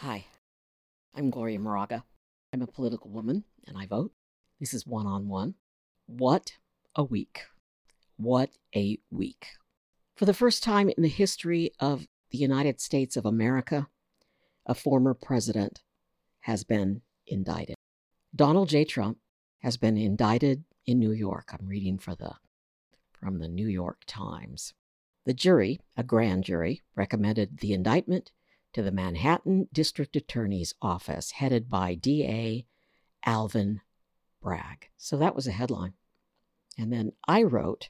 Hi, I'm Gloria Moraga. I'm a political woman and I vote. This is one on one. What a week. What a week. For the first time in the history of the United States of America, a former president has been indicted. Donald J. Trump has been indicted in New York. I'm reading for the from the New York Times. The jury, a grand jury, recommended the indictment to the Manhattan District Attorney's Office, headed by D.A. Alvin Bragg. So that was a headline. And then I wrote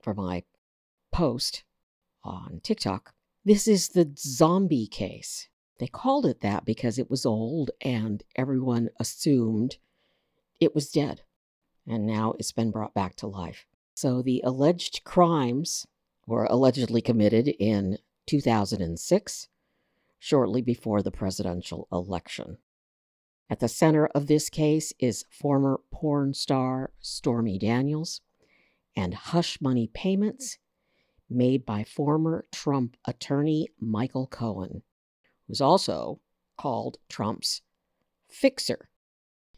for my post on TikTok this is the zombie case. They called it that because it was old and everyone assumed it was dead. And now it's been brought back to life. So the alleged crimes were allegedly committed in 2006 shortly before the presidential election. At the center of this case is former porn star Stormy Daniels and hush money payments made by former Trump attorney Michael Cohen, who's also called Trump's fixer.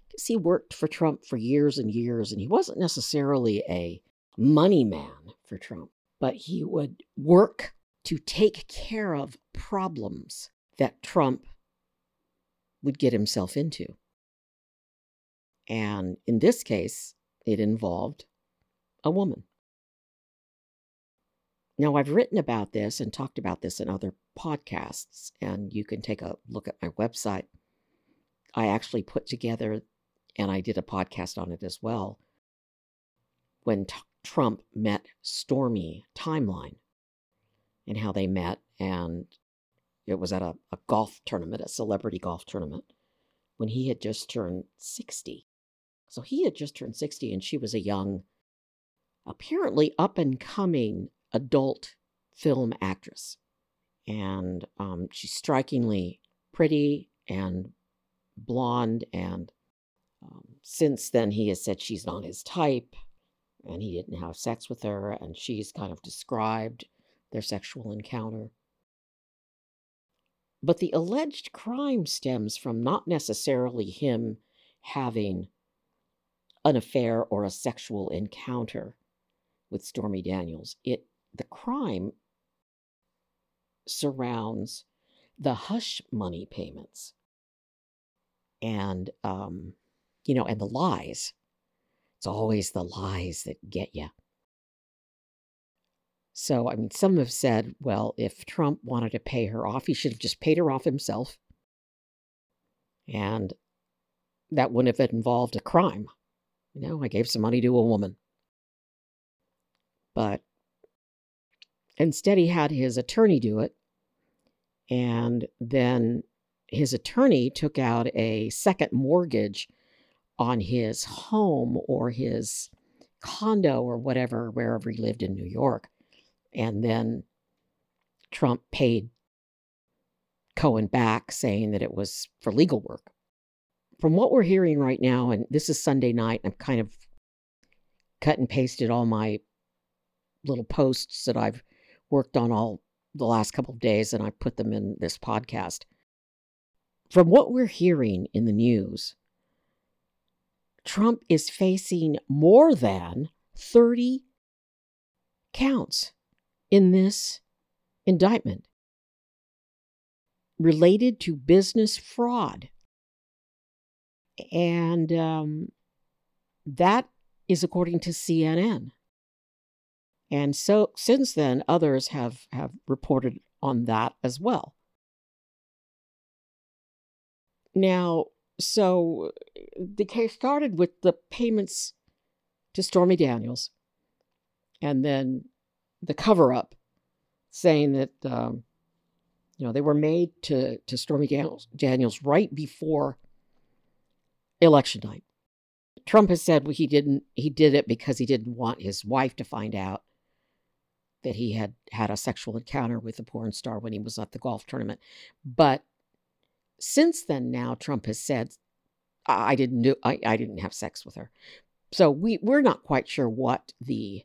Because he worked for Trump for years and years, and he wasn't necessarily a money man for Trump, but he would work to take care of problems that Trump would get himself into. And in this case, it involved a woman. Now, I've written about this and talked about this in other podcasts, and you can take a look at my website. I actually put together, and I did a podcast on it as well, when t- Trump met Stormy timeline and how they met and it was at a, a golf tournament, a celebrity golf tournament, when he had just turned 60. So he had just turned 60, and she was a young, apparently up and coming adult film actress. And um, she's strikingly pretty and blonde. And um, since then, he has said she's not his type and he didn't have sex with her. And she's kind of described their sexual encounter. But the alleged crime stems from not necessarily him having an affair or a sexual encounter with Stormy Daniels. It the crime surrounds the hush money payments and um, you know and the lies it's always the lies that get you so, I mean, some have said, well, if Trump wanted to pay her off, he should have just paid her off himself. And that wouldn't have involved a crime. You know, I gave some money to a woman. But instead, he had his attorney do it. And then his attorney took out a second mortgage on his home or his condo or whatever, wherever he lived in New York. And then Trump paid Cohen back, saying that it was for legal work. From what we're hearing right now, and this is Sunday night, I'm kind of cut and pasted all my little posts that I've worked on all the last couple of days, and I put them in this podcast. From what we're hearing in the news, Trump is facing more than 30 counts in this indictment related to business fraud. And um, that is according to CNN. And so since then, others have, have reported on that as well. Now, so the case started with the payments to Stormy Daniels. And then the cover up, saying that um, you know they were made to to Stormy Daniels, right before election night. Trump has said well, he didn't he did it because he didn't want his wife to find out that he had had a sexual encounter with a porn star when he was at the golf tournament. But since then, now Trump has said, "I didn't do I, I didn't have sex with her." So we we're not quite sure what the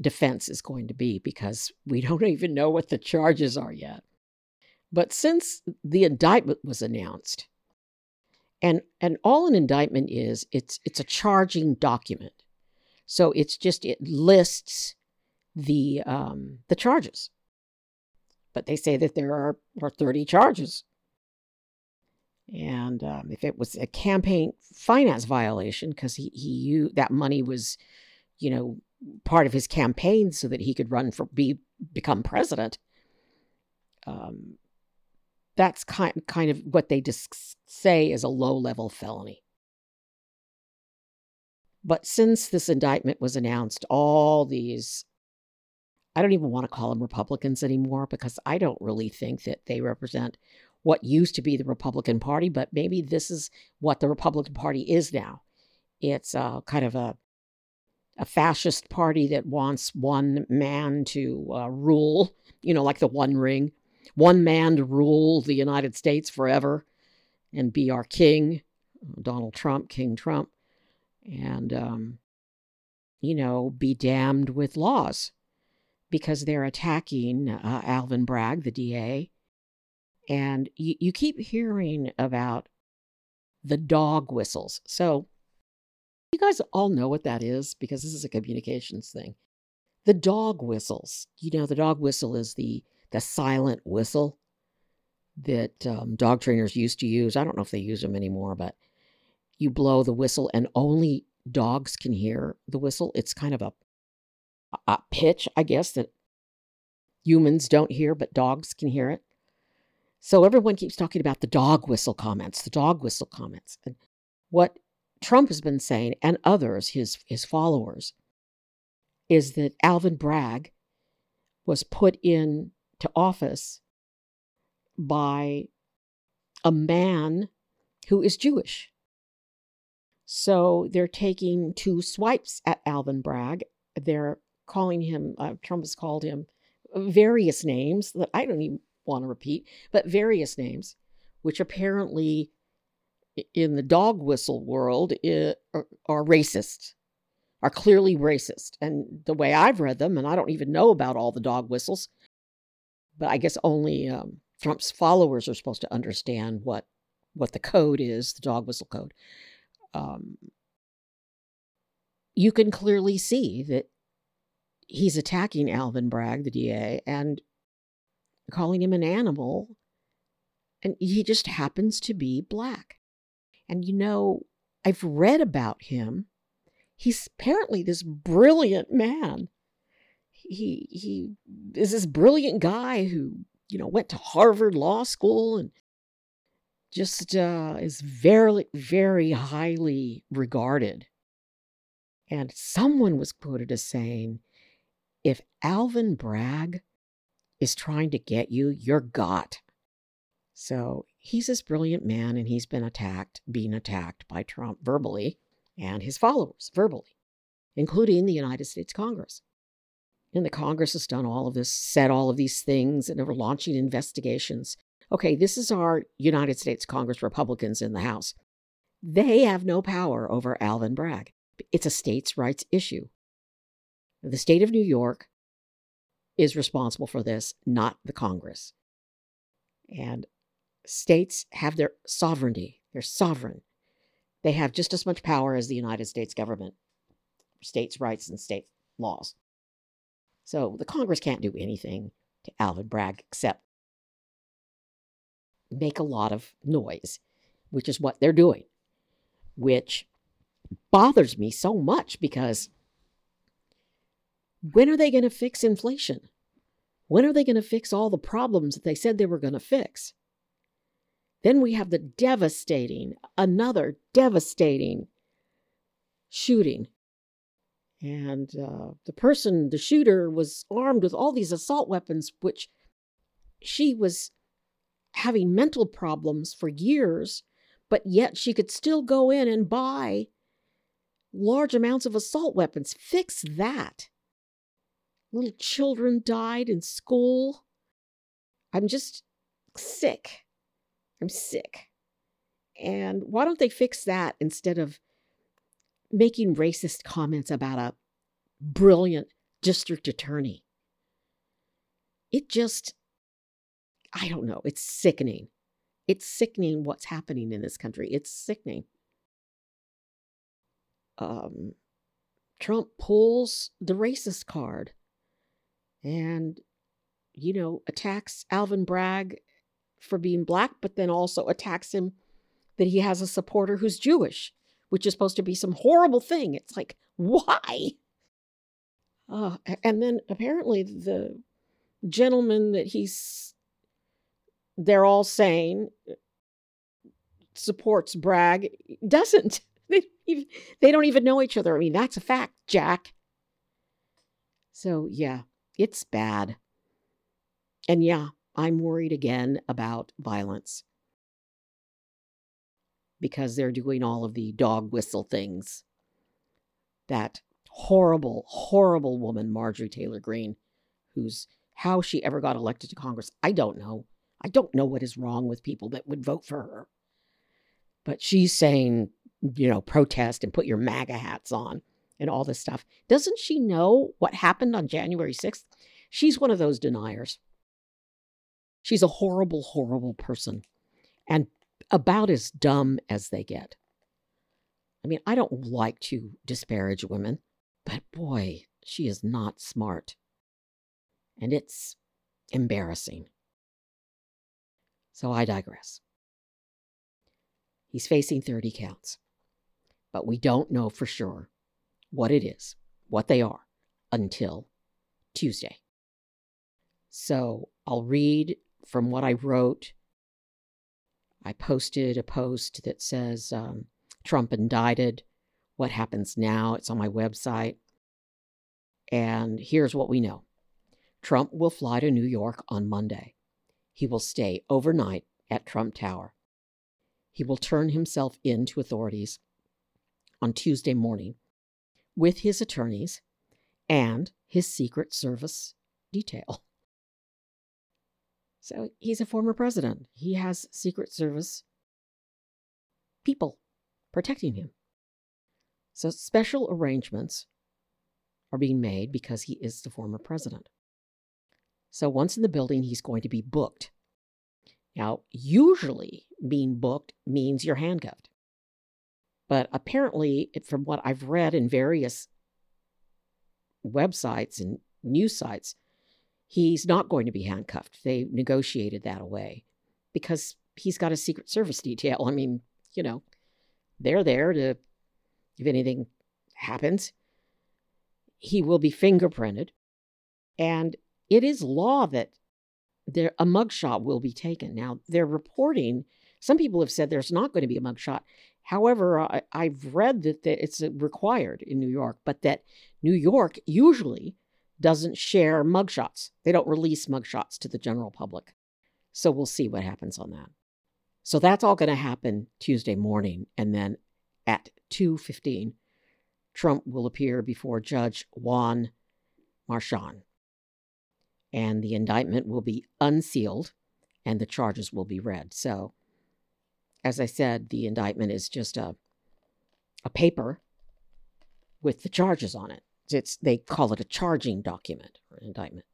defense is going to be because we don't even know what the charges are yet. But since the indictment was announced, and and all an indictment is, it's it's a charging document. So it's just it lists the um, the charges. But they say that there are, are 30 charges. And um, if it was a campaign finance violation, because he, he that money was, you know, part of his campaign so that he could run for be become president. Um, that's kind kind of what they just say is a low level felony. But since this indictment was announced, all these I don't even want to call them Republicans anymore because I don't really think that they represent what used to be the Republican Party, but maybe this is what the Republican Party is now. It's uh, kind of a a fascist party that wants one man to uh, rule, you know, like the One Ring, one man to rule the United States forever and be our king, Donald Trump, King Trump, and, um, you know, be damned with laws because they're attacking uh, Alvin Bragg, the DA. And you, you keep hearing about the dog whistles. So, you guys all know what that is because this is a communications thing. The dog whistles. You know, the dog whistle is the the silent whistle that um, dog trainers used to use. I don't know if they use them anymore, but you blow the whistle and only dogs can hear the whistle. It's kind of a a pitch, I guess, that humans don't hear, but dogs can hear it. So everyone keeps talking about the dog whistle comments, the dog whistle comments. And what Trump has been saying, and others, his, his followers, is that Alvin Bragg was put into office by a man who is Jewish. So they're taking two swipes at Alvin Bragg. They're calling him, uh, Trump has called him various names that I don't even want to repeat, but various names, which apparently in the dog whistle world are, are racist, are clearly racist. And the way I've read them, and I don't even know about all the dog whistles, but I guess only um, Trump's followers are supposed to understand what what the code is, the dog whistle code. Um, you can clearly see that he's attacking Alvin Bragg, the DA, and calling him an animal. And he just happens to be black. And you know, I've read about him. He's apparently this brilliant man. He he is this brilliant guy who, you know, went to Harvard Law School and just uh, is very, very highly regarded. And someone was quoted as saying, if Alvin Bragg is trying to get you, you're got. So he's this brilliant man, and he's been attacked, being attacked by Trump verbally and his followers verbally, including the United States Congress. And the Congress has done all of this, said all of these things, and are launching investigations. Okay, this is our United States Congress Republicans in the House. They have no power over Alvin Bragg. It's a states' rights issue. The state of New York is responsible for this, not the Congress. And states have their sovereignty, they're sovereign. They have just as much power as the United States government, states' rights and state laws. So the Congress can't do anything to Alvin Bragg except make a lot of noise, which is what they're doing, which bothers me so much because when are they going to fix inflation? When are they going to fix all the problems that they said they were going to fix? Then we have the devastating, another devastating shooting. And uh, the person, the shooter, was armed with all these assault weapons, which she was having mental problems for years, but yet she could still go in and buy large amounts of assault weapons. Fix that. Little children died in school. I'm just sick. I'm sick. And why don't they fix that instead of making racist comments about a brilliant district attorney? It just, I don't know. It's sickening. It's sickening what's happening in this country. It's sickening. Um, Trump pulls the racist card and, you know, attacks Alvin Bragg for being black, but then also attacks him that he has a supporter who's Jewish, which is supposed to be some horrible thing. It's like, why? Uh, and then apparently the gentleman that he's, they're all saying supports Bragg doesn't. They, they don't even know each other. I mean, that's a fact, Jack. So, yeah, it's bad. And yeah, I'm worried again about violence because they're doing all of the dog whistle things. That horrible, horrible woman, Marjorie Taylor Greene, who's how she ever got elected to Congress, I don't know. I don't know what is wrong with people that would vote for her. But she's saying, you know, protest and put your MAGA hats on and all this stuff. Doesn't she know what happened on January 6th? She's one of those deniers. She's a horrible, horrible person and about as dumb as they get. I mean, I don't like to disparage women, but boy, she is not smart. And it's embarrassing. So I digress. He's facing 30 counts, but we don't know for sure what it is, what they are, until Tuesday. So I'll read from what I wrote. I posted a post that says um, Trump indicted. What happens now? It's on my website. And here's what we know Trump will fly to New York on Monday. He will stay overnight at Trump Tower. He will turn himself in to authorities on Tuesday morning with his attorneys and his Secret Service detail. So he's a former president. He has Secret Service people protecting him. So special arrangements are being made because he is the former president. So once in the building, he's going to be booked. Now, usually being booked means you're handcuffed. But apparently, from what I've read in various websites and news sites, he's not going to be handcuffed. They negotiated that away because he's got a Secret Service detail. I mean, you know, they're there to, if anything happens, he will be fingerprinted. And it is law that there a mugshot will be taken. Now, they're reporting, some people have said there's not going to be a mugshot. However, I, have read that, that it's required in New York, but that New York usually doesn't share mugshots. They don't release mugshots to the general public. So we'll see what happens on that. So that's all going to happen Tuesday morning and then at 2:15 Trump will appear before Judge Juan Merchan. And the indictment will be unsealed and the charges will be read. So as I said, the indictment is just a a paper with the charges on it. It's they call it a charging document or an indictment.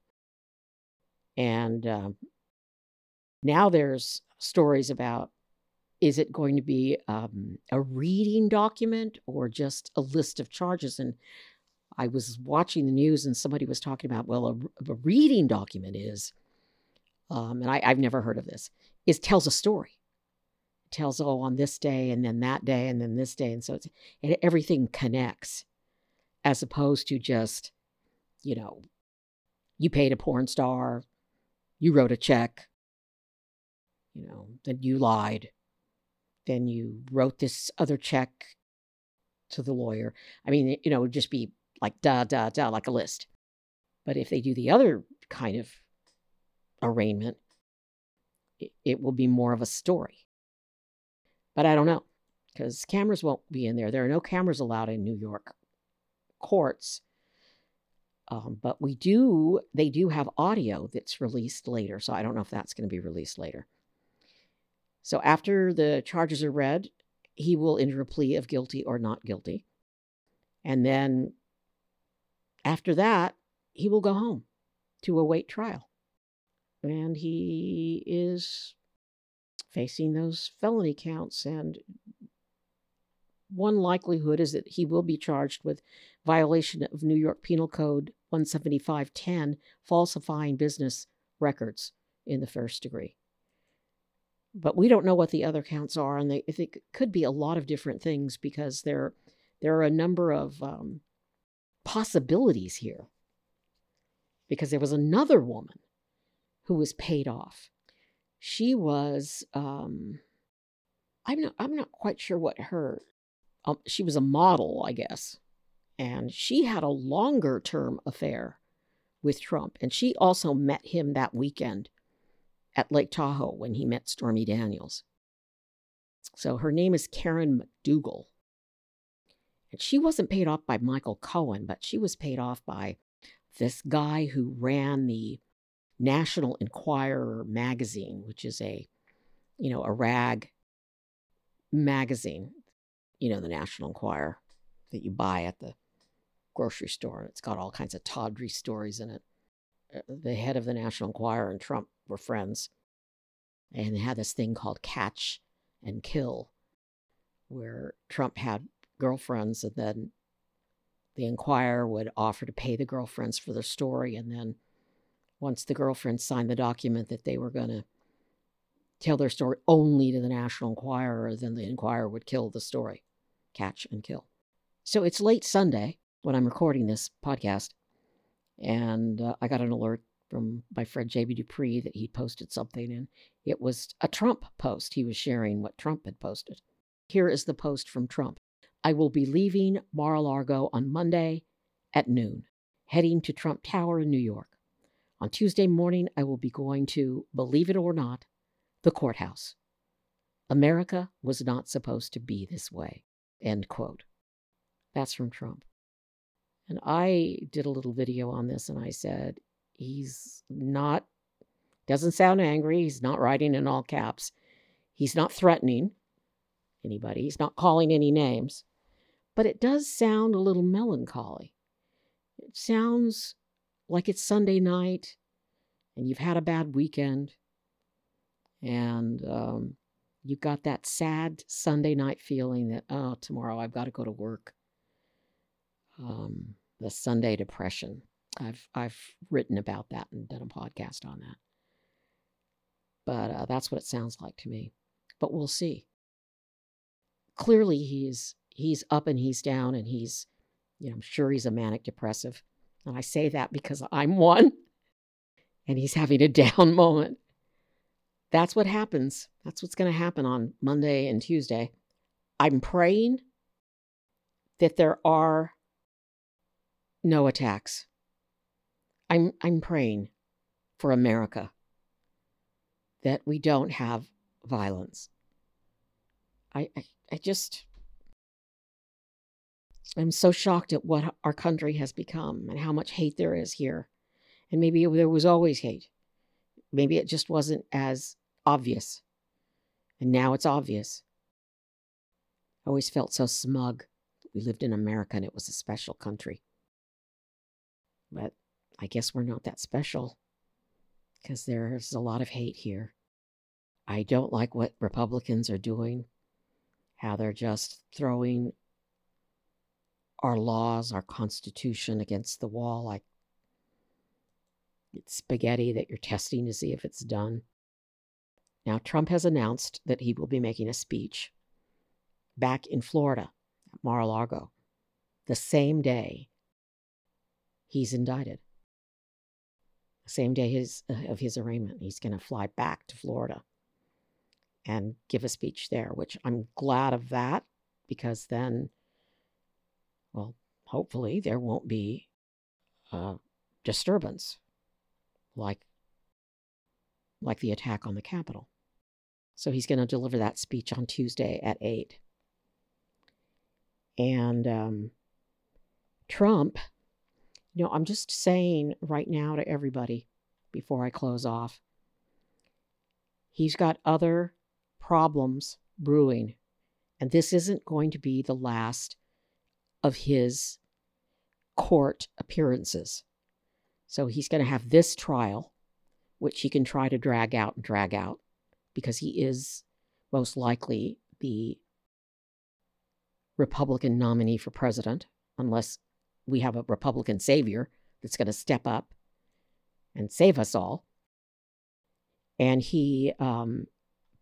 And um, now there's stories about is it going to be um, a reading document or just a list of charges? And I was watching the news and somebody was talking about, well, a, a reading document is, um, and I, I've never heard of this, is tells a story. It tells, oh, on this day and then that day and then this day. And so it's, it, everything connects as opposed to just, you know, you paid a porn star, you wrote a check, you know, then you lied, then you wrote this other check to the lawyer. I mean, you know, it would just be like da, da, da, like a list. But if they do the other kind of arraignment, it, it will be more of a story. But I don't know because cameras won't be in there. There are no cameras allowed in New York courts. Um, but we do, they do have audio that's released later. So I don't know if that's going to be released later. So after the charges are read, he will enter a plea of guilty or not guilty. And then after that, he will go home to await trial. and he is facing those felony counts. And one likelihood is that he will be charged with violation of New York Penal Code 17510, falsifying business records in the first degree. But we don't know what the other counts are, and they, it could be a lot of different things because there, there are a number of um, possibilities here. Because there was another woman who was paid off. She was, um, I'm not, I'm not quite sure what her, um, she was a model, I guess, and she had a longer term affair with Trump, and she also met him that weekend at Lake Tahoe when he met Stormy Daniels. So her name is Karen McDougal. And she wasn't paid off by Michael Cohen, but she was paid off by this guy who ran the National Enquirer magazine, which is a, you know, a rag magazine, you know, the National Enquirer that you buy at the grocery store. It's got all kinds of tawdry stories in it. Uh, the head of the National Enquirer and Trump were friends. And they had this thing called Catch and Kill, where Trump had girlfriends and then the Enquirer would offer to pay the girlfriends for their story. And then once the girlfriends signed the document that they were going to tell their story only to the National Enquirer, then the Enquirer would kill the story, catch and kill. So it's late Sunday when I'm recording this podcast, and uh, I got an alert from my friend JB Dupree that he posted something, and it was a Trump post. He was sharing what Trump had posted. Here is the post from Trump I will be leaving Mar a Lago on Monday at noon, heading to Trump Tower in New York. On Tuesday morning, I will be going to, believe it or not, the courthouse. America was not supposed to be this way. End quote. That's from Trump. And I did a little video on this and I said, he's not, doesn't sound angry. He's not writing in all caps. He's not threatening anybody. He's not calling any names but it does sound a little melancholy. It sounds like it's Sunday night and you've had a bad weekend and um, you've got that sad Sunday night feeling that, oh, tomorrow I've got to go to work. Um, the Sunday depression. I've I've written about that and done a podcast on that. But uh, that's what it sounds like to me. But we'll see. Clearly, he's he's up and he's down and he's, you know, I'm sure he's a manic depressive. And I say that because I'm one and he's having a down moment. That's what happens. That's what's going to happen on Monday and Tuesday. I'm praying that there are no attacks. I'm I'm praying for America that we don't have violence. I I, I just I'm so shocked at what our country has become and how much hate there is here. And maybe there was always hate. Maybe it just wasn't as obvious. And now it's obvious. I always felt so smug. We lived in America and it was a special country. But I guess we're not that special because there's a lot of hate here. I don't like what Republicans are doing, how they're just throwing our laws, our constitution against the wall like it's spaghetti that you're testing to see if it's done. Now, Trump has announced that he will be making a speech back in Florida at Mar a Lago the same day he's indicted. The same day his, uh, of his arraignment. He's going to fly back to Florida and give a speech there, which I'm glad of that because then well, hopefully there won't be a disturbance like like the attack on the Capitol. So he's going to deliver that speech on Tuesday at 8. And um, Trump, you know, I'm just saying right now to everybody before I close off, he's got other problems brewing. And this isn't going to be the last of his court appearances. So he's going to have this trial which he can try to drag out and drag out because he is most likely the Republican nominee for president, unless we have a Republican savior that's going to step up and save us all. And he, um,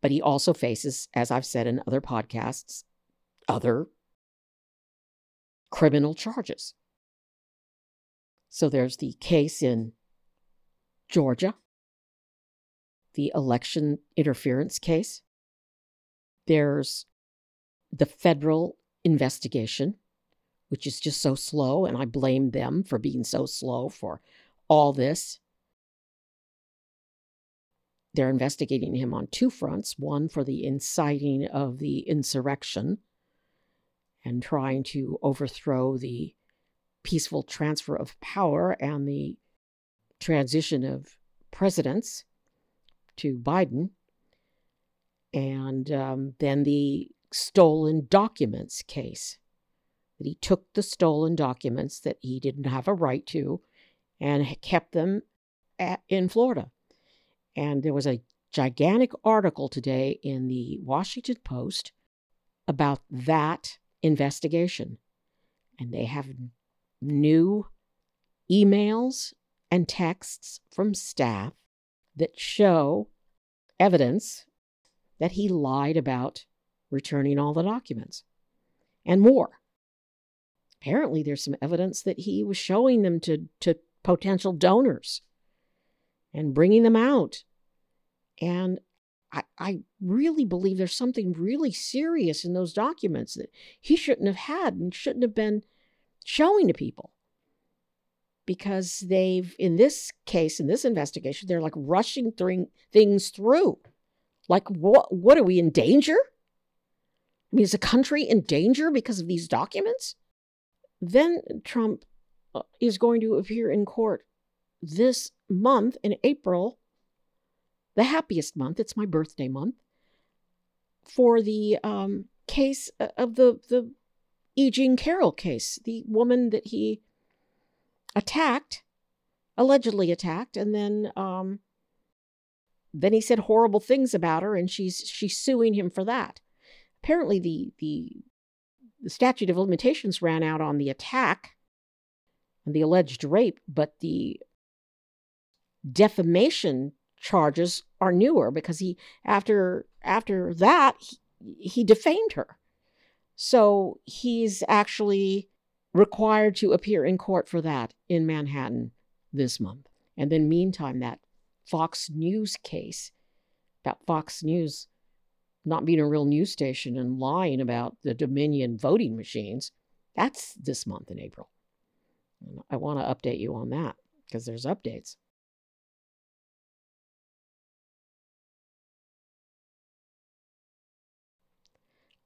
but he also faces, as I've said in other podcasts, other criminal charges. So there's the case in Georgia, the election interference case. There's the federal investigation, which is just so slow, and I blame them for being so slow for all this. They're investigating him on two fronts one for the inciting of the insurrection and trying to overthrow the peaceful transfer of power and the transition of presidents to Biden. And um, then the stolen documents case that he took the stolen documents that he didn't have a right to and kept them at, in Florida. And there was a gigantic article today in the Washington Post about that investigation. And they have new emails and texts from staff that show evidence that he lied about returning all the documents and more. Apparently, there's some evidence that he was showing them to, to potential donors and bringing them out. And I, I really believe there's something really serious in those documents that he shouldn't have had and shouldn't have been showing to people. Because they've, in this case, in this investigation, they're like rushing th- things through. Like, what, what are we in danger? I mean, is the country in danger because of these documents? Then Trump uh, is going to appear in court this month in April, the happiest month. It's my birthday month for the um, case uh, of the the E. Jean Carroll case, the woman that he attacked, allegedly attacked, and then um, then he said horrible things about her, and she's she's suing him for that. Apparently, the the the statute of limitations ran out on the attack and the alleged rape, but the defamation charges are newer because he after after that he, he defamed her. So he's actually required to appear in court for that in Manhattan this month. And then meantime that Fox News case about Fox News not being a real news station and lying about the Dominion voting machines. That's this month in April. I want to update you on that because there's updates.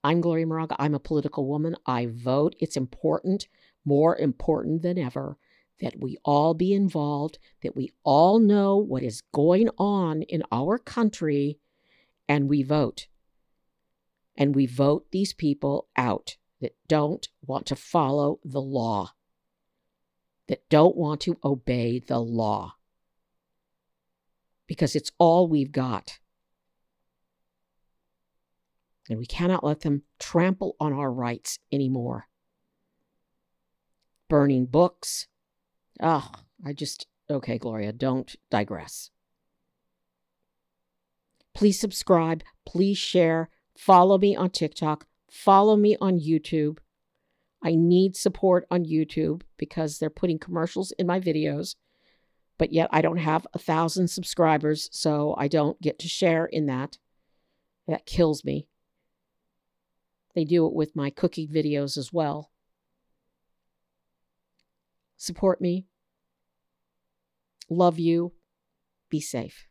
I'm Gloria Moraga. I'm a political woman. I vote. It's important, more important than ever, that we all be involved, that we all know what is going on in our country, and we vote and we vote these people out that don't want to follow the law, that don't want to obey the law, because it's all we've got. And we cannot let them trample on our rights anymore. Burning books. Oh, I just, okay, Gloria, don't digress. Please subscribe. Please share. Follow me on TikTok. Follow me on YouTube. I need support on YouTube because they're putting commercials in my videos, but yet I don't have a thousand subscribers, so I don't get to share in that. That kills me. They do it with my cooking videos as well. Support me. Love you. Be safe.